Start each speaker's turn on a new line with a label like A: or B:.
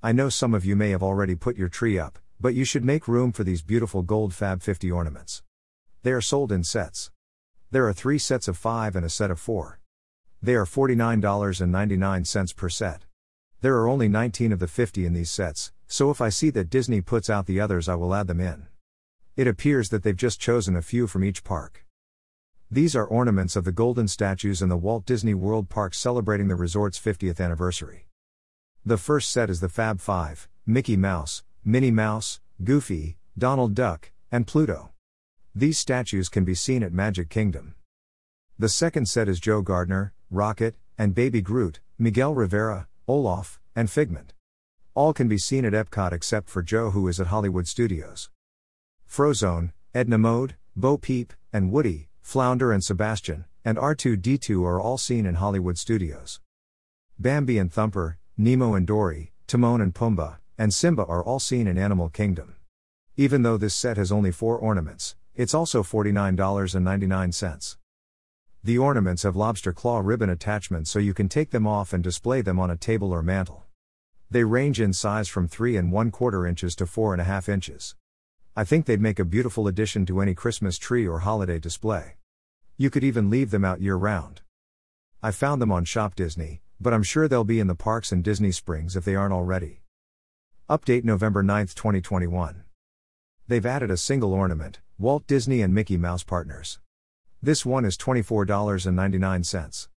A: I know some of you may have already put your tree up, but you should make room for these beautiful gold Fab 50 ornaments. They are sold in sets. There are three sets of five and a set of four. They are $49.99 per set. There are only 19 of the 50 in these sets, so if I see that Disney puts out the others, I will add them in. It appears that they've just chosen a few from each park. These are ornaments of the golden statues in the Walt Disney World Park celebrating the resort's 50th anniversary. The first set is the Fab Five Mickey Mouse, Minnie Mouse, Goofy, Donald Duck, and Pluto. These statues can be seen at Magic Kingdom. The second set is Joe Gardner, Rocket, and Baby Groot, Miguel Rivera, Olaf, and Figment. All can be seen at Epcot except for Joe, who is at Hollywood Studios. Frozone, Edna Mode, Bo Peep, and Woody, Flounder and Sebastian, and R2D2 are all seen in Hollywood Studios. Bambi and Thumper, Nemo and Dory, Timon and Pumbaa, and Simba are all seen in Animal Kingdom. Even though this set has only four ornaments, it's also $49.99. The ornaments have lobster claw ribbon attachments so you can take them off and display them on a table or mantle. They range in size from 3 and 1 quarter inches to 4 and a half inches. I think they'd make a beautiful addition to any Christmas tree or holiday display. You could even leave them out year round. I found them on Shop Disney, but I'm sure they'll be in the parks and Disney Springs if they aren't already. Update November 9, 2021. They've added a single ornament, Walt Disney and Mickey Mouse Partners. This one is $24.99.